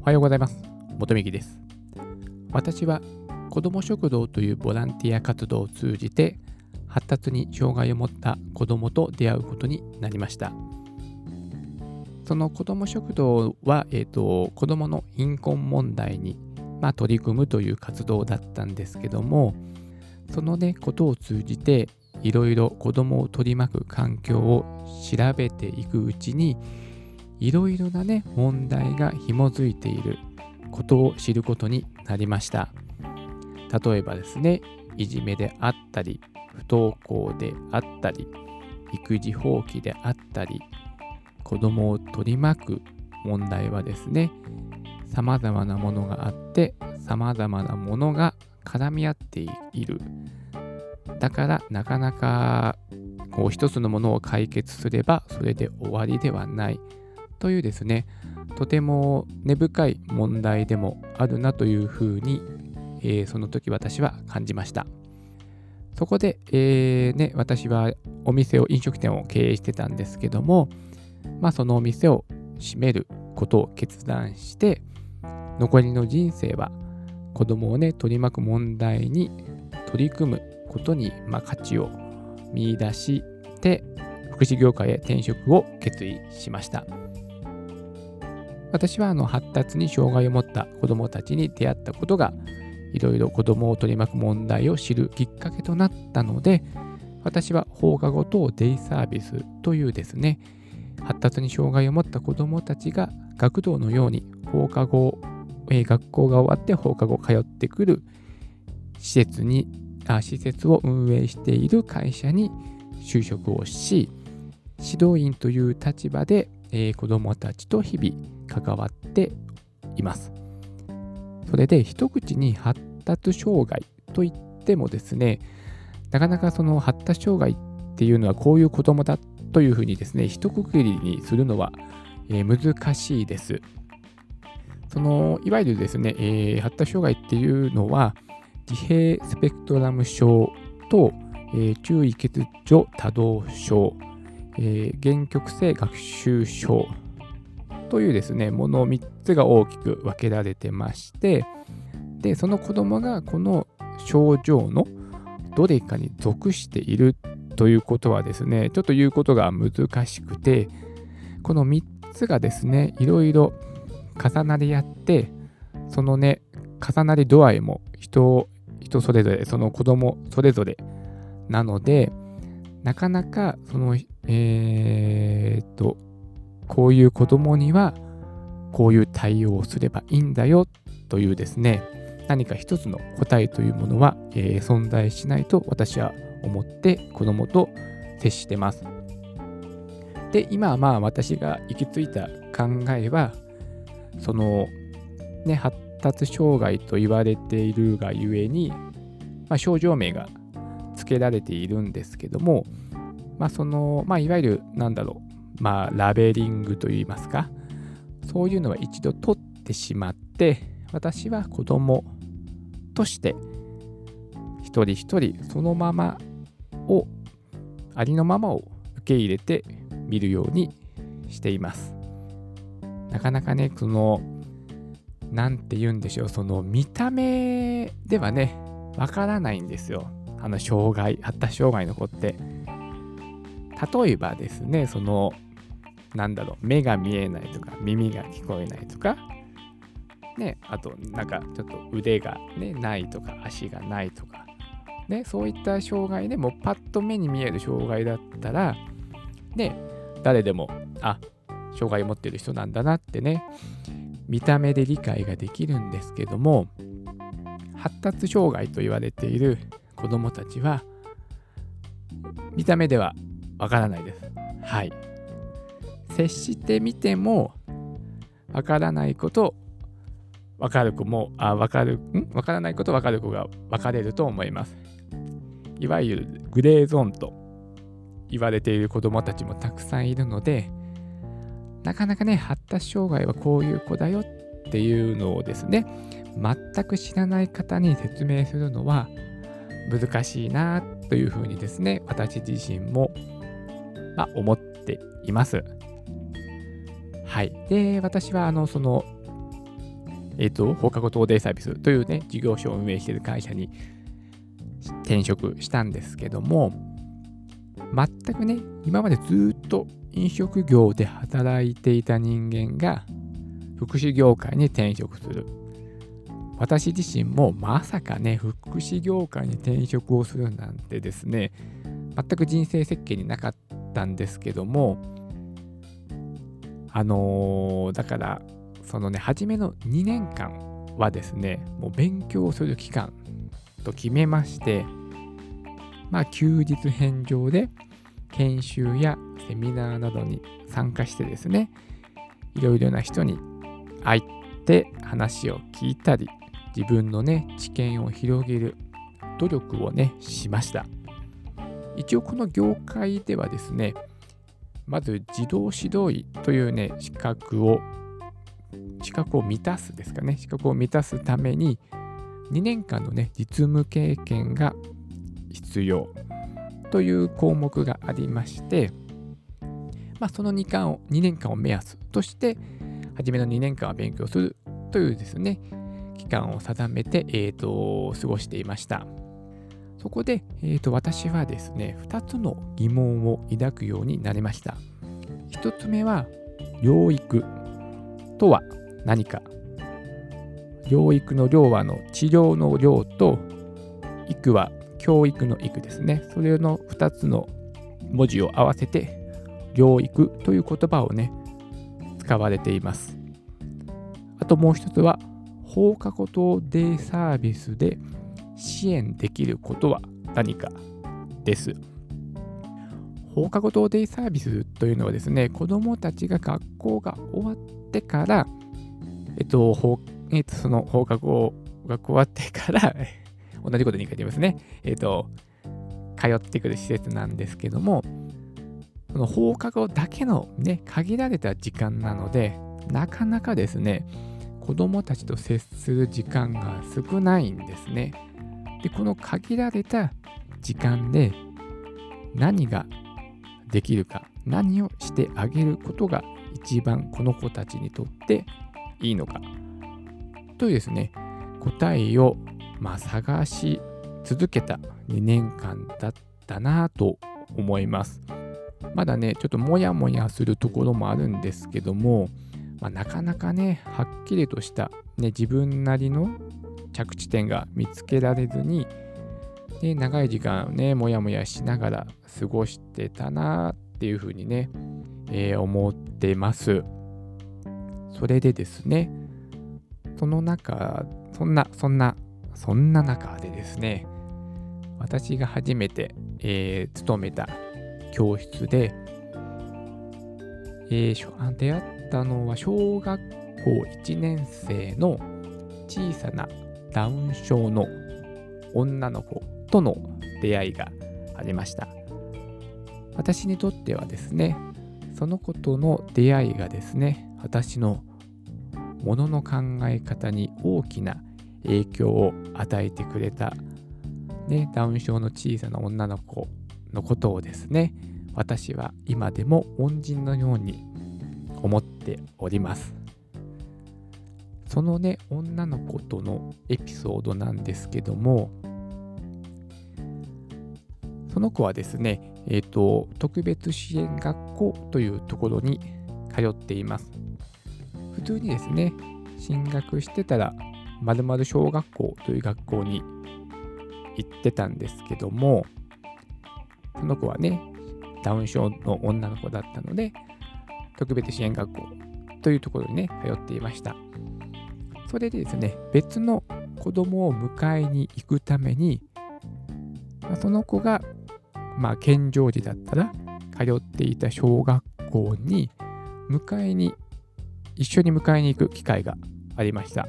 おはようございます。元美希です。私は子ども食堂というボランティア活動を通じて発達に障害を持った子どもと出会うことになりました。その子ども食堂は、えーと、子どもの貧困問題に、まあ、取り組むという活動だったんですけどもそのねことを通じていろいろ子どもを取り巻く環境を調べていくうちにいろいろなね問題が紐づいていることを知ることになりました。例えばですねいじめであったり不登校であったり育児放棄であったり子供を取り巻く問題はですね様々なものがあって様々なものが絡み合っている。だからなかなかこう一つのものを解決すればそれで終わりではない。というですねとても根深い問題でもあるなというふうに、えー、その時私は感じました。そこで、えー、ね、私はお店を飲食店を経営してたんですけども、まあ、そのお店を閉めることを決断して残りの人生は子供をね取り巻く問題に取り組むことに、まあ、価値を見出して福祉業界へ転職を決意しました。私はあの発達に障害を持った子どもたちに出会ったことがいろいろ子どもを取り巻く問題を知るきっかけとなったので私は放課後等デイサービスというですね発達に障害を持った子どもたちが学童のように放課後、えー、学校が終わって放課後通ってくる施設にあ施設を運営している会社に就職をし指導員という立場で、えー、子どもたちと日々関わっています。それで一口に発達障害といってもですねなかなかその発達障害っていうのはこういう子どもだというふうにですね一括りにするのは、え、難しいです。そのいわゆるですね、えー、発達障害っていうのは自閉スペクトラム症と、えー、注意欠如多動症、えー、限局性学習症というですね、もの3つが大きく分けられてまして、で、その子供がこの症状のどれかに属しているということはですね、ちょっと言うことが難しくて、この3つがですね、いろいろ重なり合って、そのね、重なり度合いも人人それぞれ、その子供それぞれなので、なかなかその、えー、っと、こういう子供にはこういう対応をすればいいんだよというですね、何か一つの答えというものは、えー、存在しないと私は思って子供と接してます。で、今はまあ私が行き着いた考えは、そのね、発達障害と言われているがゆえに、まあ、症状名が付けられているんですけども、まあ、その、まあ、いわゆる、なんだろう、まあ、ラベリングといいますか、そういうのは一度取ってしまって、私は子供として一人一人そのままをありのままを受け入れてみるようにしています。なかなかね、その、なんて言うんでしょう、その見た目ではね、わからないんですよ。あの障害、発達障害の子って。例えばですね、そのなんだろう、目が見えないとか、耳が聞こえないとか、ね、あと、なんかちょっと腕が、ね、ないとか、足がないとか、ね、そういった障害でもパッと目に見える障害だったら、ね、誰でも、あ、障害を持ってる人なんだなってね、見た目で理解ができるんですけども、発達障害と言われている子どもたちは、見た目ではわからないです。はい。接してみてもわからないことわかる子もあわかるん？わからないことわかる子が分かれると思いますいわゆるグレーゾーンと言われている子どもたちもたくさんいるのでなかなかね発達障害はこういう子だよっていうのをですね全く知らない方に説明するのは難しいなというふうにですね私自身も、まあ、思っています。はい。で、私は、あの、その、えっ、と、放課後等デイサービスというね、事業所を運営している会社に転職したんですけども、全くね、今までずっと飲食業で働いていた人間が福祉業界に転職する。私自身もまさかね、福祉業界に転職をするなんてですね、全く人生設計になかったんですけども、あのー、だから、そのね、初めの2年間はですね、もう勉強する期間と決めまして、まあ、休日返上で研修やセミナーなどに参加してですね、いろいろな人に会って話を聞いたり、自分のね、知見を広げる努力をね、しました。一応この業界ではですね、まず自動指導医というね、資格を、資格を満たすですかね、資格を満たすために、2年間のね、実務経験が必要という項目がありまして、まあ、その2間を2年間を目安として、初めの2年間は勉強するというですね、期間を定めて、えーと、過ごしていました。そこで、えーと、私はですね、2つの疑問を抱くようになりました。1つ目は、療育とは何か。療育の療はの治療の療と、育は教育の育ですね。それの2つの文字を合わせて、療育という言葉をね、使われています。あともう一つは、放課後等デイサービスで支援できることは何かです。放課後等デイサービスというのはですね、子どもたちが学校が終わってから、えっと、えっと、その放課後が終わってから 同じことに書いてますね。えっ、と、通ってくる施設なんですけども、その放課後だけのね、限られた時間なので、なかなかですね、子供たちと接する時間が少ないんですね。で、この限られた時間で何ができるか、何をしてあげることが一番この子たちにとっていいのかというですね、答えをまあ、探し続けた2年間だったなと思います。まだね、ちょっともやもやするところもあるんですけども、まあ、なかなかね、はっきりとした、ね、自分なりの着地点が見つけられずに、ね、長い時間ね、もやもやしながら過ごしてたなっていうふうにね、えー、思ってます。それでですね、その中、そんな、そんなそんな中でですね、私が初めて、えー、勤めた教室で、えー、出会ったのは小学校1年生の小さなダウン症の女の子との出会いがありました。私にとってはですね、その子との出会いがですね、私のものの考え方に大きな影響を与えてくれた、ね、ダウン症の小さな女の子のことをですね、私は今でも恩人のように思っております。そのね、女の子とのエピソードなんですけども、その子はですね、え、ー、と、特別支援学校というところに通っています。普通にですね、進学してたら〇〇小学校という学校に行ってたんですけども、その子はね、ダウン症の女の子だったので、特別支援学校というところにね、通っていました。それでですね、別の子供を迎えに行くために、ま、その子が、まあ、健常児だったら、通っていた小学校に迎えに、一緒に迎えに行く機会がありました。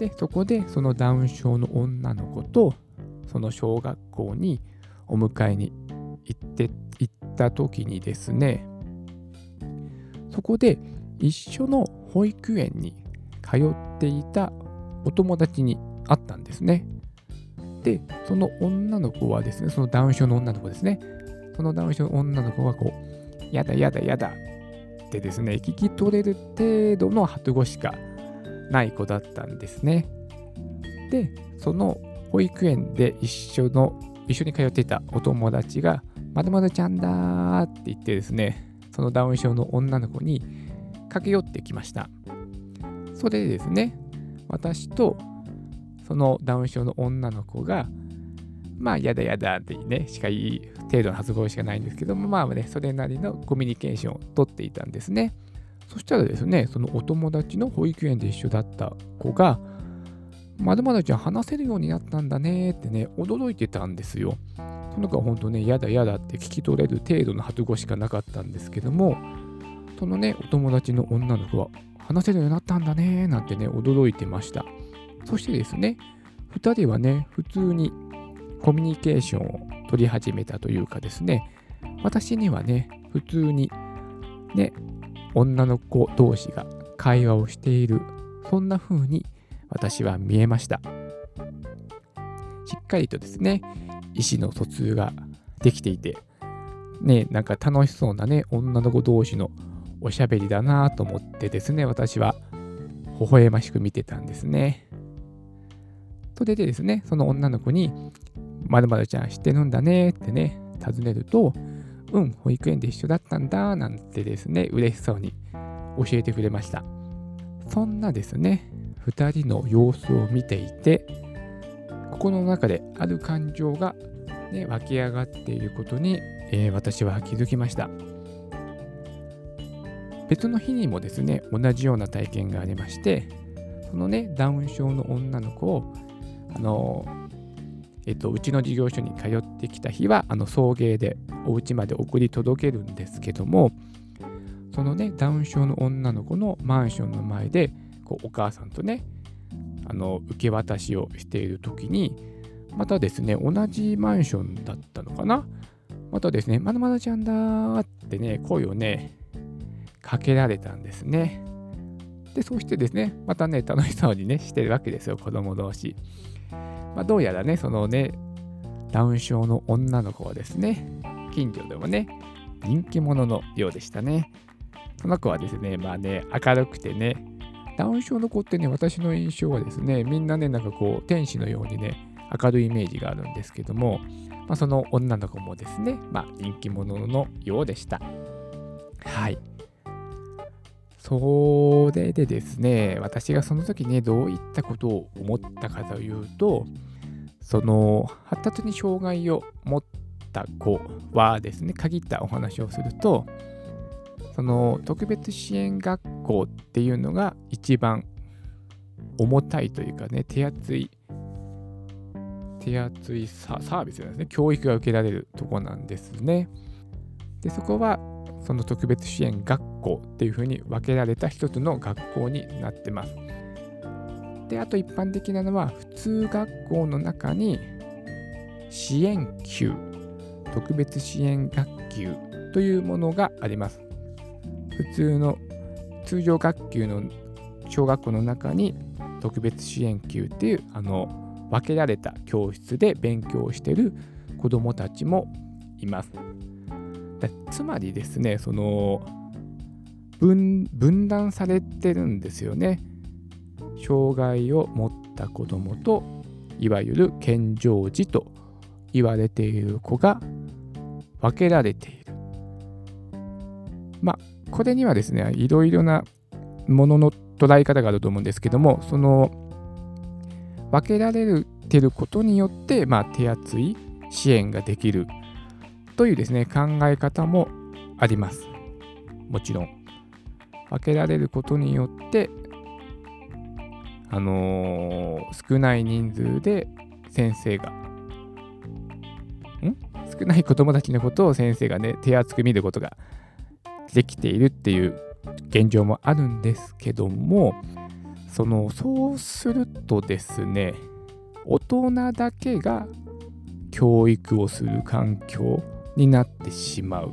で、そこでそのダウン症の女の子と、その小学校にお迎えに行って行った時にですね、そこで一緒の保育園に通っていたお友達に会ったんですね。で、その女の子はですね、そのダウン症の女の子ですね、そのダウン症の女の子はこう、やだやだやだってですね、聞き取れる程度の発語しかない子だったんですね。で、その保育園で一緒の、一緒に通っていたお友達が、まるまるちゃんだって言ってですね、そのダウン症の女の子に駆け寄ってきました。それでですね、私とそのダウン症の女の子が、まあ、やだやだってね、しかいい程度の発語しかないんですけども、まあね、それなりのコミュニケーションをとっていたんですね。そしたらですね、そのお友達の保育園で一緒だった子が、まるまるちゃん話せるようになったんだねってね、驚いてたんですよ。その子は本当ね、やだやだって聞き取れる程度の発語しかなかったんですけども、そのね、お友達の女の子は話せるようになったんだねなんてね、驚いてました。そしてですね、2人はね、普通にコミュニケーションを取り始めたというかですね、私にはね、普通にね、女の子同士が会話をしている、そんな風に私は見えました。しっかりとですね、意思の疎通ができていて、ね、なんか楽しそうなね、女の子同士のおしゃべりだなと思ってですね、私は微笑ましく見てたんですね。それでですね、その女の子に、まるまるちゃん知ってるんだねってね、尋ねると、うん、保育園で一緒だったんだ、なんてですね、嬉しそうに教えてくれました。そんなですね、2人の様子を見ていて、心の中である感情が、ね、湧き上がっていることに、えー、私は気づきました。別の日にもですね、同じような体験がありまして、そのね、ダウン症の女の子を、あのえっと、うちの事業所に通ってきた日は、あの送迎でお家まで送り届けるんですけども、そのね、ダウン症の女の子のマンションの前で、こうお母さんとね、あの受け渡しをしている時に、またですね、同じマンションだったのかな？またですね、まだまだちゃんだーってね、声をね、かけられたんですね。で、そしてですね、またね、楽しそうにね、してるわけですよ、子供同士。まあ、どうやらね、そのね、ダウン症の女の子はですね、近所でもね、人気者のようでしたね。その子はですね、まあね、明るくてね、ダウン症の子ってね、私の印象はですね、みんなね、なんかこう、天使のようにね、明るいイメージがあるんですけども、まあ、その女の子もですね、まあ、人気者のようでした。はい。それでですね、私がその時ね、どういったことを思ったかというと、その発達に障害を持った子はですね、限ったお話をすると、その特別支援学校っていうのが一番重たいというかね、手厚い、手厚いサービスなんですね、教育が受けられるとこなんですね。で、そこはその特別支援学校っていうふうに分けられた一つの学校になってます。で、あと一般的なのは普通学校の中に支援級、特別支援学級というものがあります。普通の通常学級の小学校の中に特別支援級っていうあの分けられた教室で勉強してる子どもたちもいます。つまりですね、その分分断されてるんですよね。障害を持った子供と、いわゆる健常児と言われている子が分けられている。まあ、これにはですね、いろいろなものの捉え方があると思うんですけども、その分けられてることによって、まあ、手厚い支援ができるというですね、考え方もあります。もちろん。分けられることによって、あのー、少ない人数で先生が、ん？少ない子供たちのことを先生がね、手厚く見ることができているっていう現状もあるんですけども、その、そうするとですね、大人だけが教育をする環境になってしまう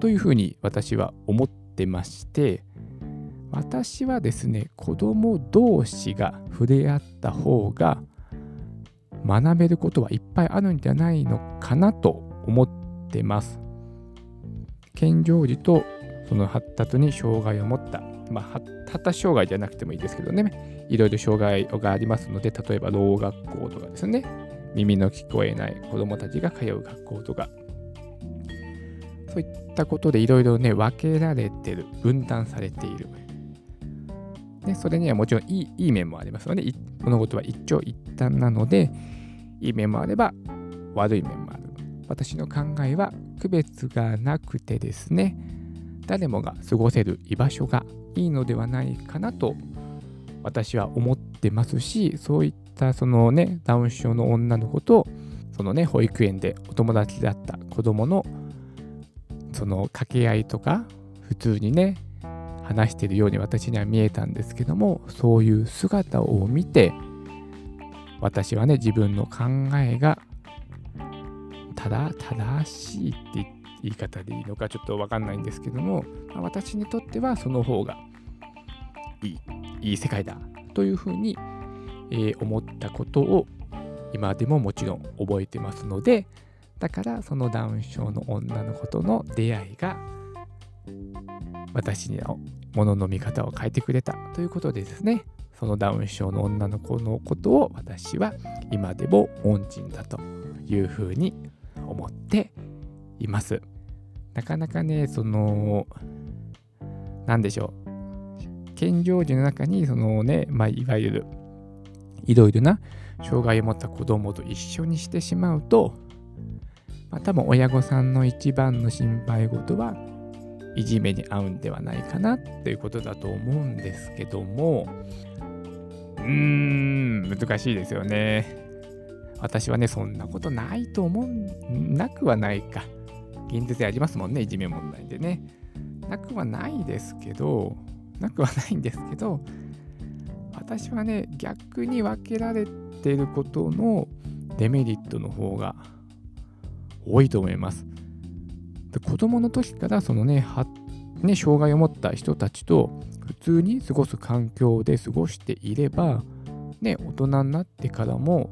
というふうに私は思ってまして私はですね子供同士が触れ合った方が学べることはいっぱいあるんじゃないのかなと思ってます。健常児とその発達に障害を持った、まあ、発発達障害じゃなくてもいいですけどね、いろいろ障害がありますので、例えば、ろう学校とかですね、耳の聞こえない子どもたちが通う学校とか、そういったことでいろいろね、分けられてる、分担されている。ね、それにはもちろんいいいい面もありますので、物事は一長一短なので、いい面もあれば悪い面もある。私の考えは区別がなくてですね、誰もが過ごせる居場所がいいのではないかなと私は思ってますし、そういったそのね、ダウン症の女の子と、そのね、保育園でお友達だった子供のその掛け合いとか、普通にね、話してるように私には見えたんですけども、そういう姿を見て、私はね、自分の考えがただ正しいって言い方でいいのかちょっとわかんないんですけども、ま、私にとってはその方がいい、いい世界だというふうに、えー、思ったことを今でももちろん覚えてますので、だからそのダウン症の女の子との出会いが私のものの見方を変えてくれたということでですね、そのダウン症の女の子のことを私は今でも恩人だというふうに思っています。なかなかね、その、なんでしょう。健常時の中に、そのね、まあ、いわゆる、いろいろな障害を持った子供と一緒にしてしまうと、まあ、多分親御さんの一番の心配事はいじめに遭うんではないかなっていうことだと思うんですけども、うーん、難しいですよね。私はね、そんなことないと思う、なくはないか。現実でありますもんね、いじめ問題でね。なくはないですけど、なくはないんですけど、私はね、逆に分けられてることのデメリットの方が多いと思います。で子供の時からそのねはね、障害を持った人たちと普通に過ごす環境で過ごしていれば、ね、大人になってからも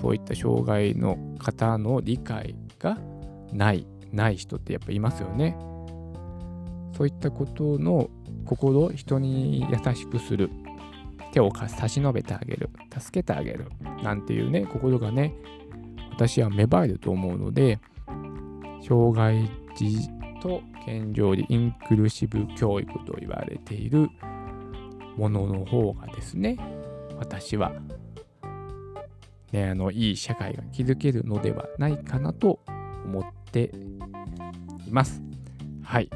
そういった障害の方の理解がないない人ってやっぱいますよね。そういったことの心人に優しくする手を差し伸べてあげる助けてあげるなんていうね心がね私は芽生えると思うので障害児と健常児インクルーシブ教育と言われているものの方がですね私はね、あのいい社会が築けるのではないかなと思っています。はい。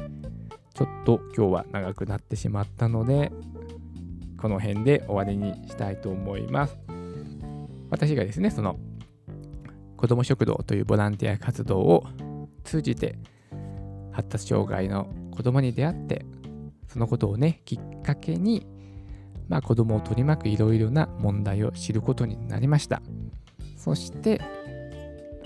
ちょっと今日は長くなってしまったので、この辺で終わりにしたいと思います。私がですね、その子ども食堂というボランティア活動を通じて発達障害の子どもに出会ってそのことをねきっかけにまあ子どもを取り巻くいろいろな問題を知ることになりました。そして、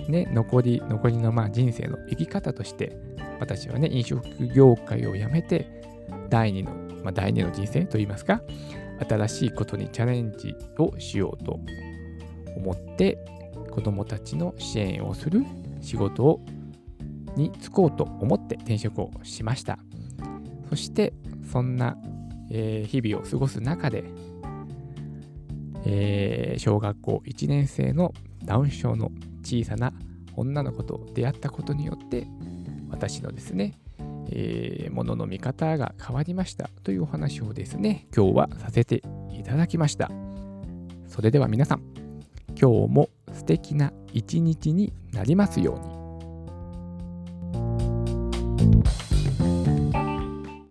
ね、残り、残りのまあ人生の生き方として、私はね、飲食業界を辞めて、第二の、まあ、第二の人生といいますか、新しいことにチャレンジをしようと思って、子供たちの支援をする仕事をに就こうと思って転職をしました。そして、そんな、えー、日々を過ごす中で、えー、小学校1年生のダウン症の小さな女の子と出会ったことによって私のですね、えー、ものの見方が変わりましたというお話をですね今日はさせていただきましたそれでは皆さん今日も素敵な一日になりますように。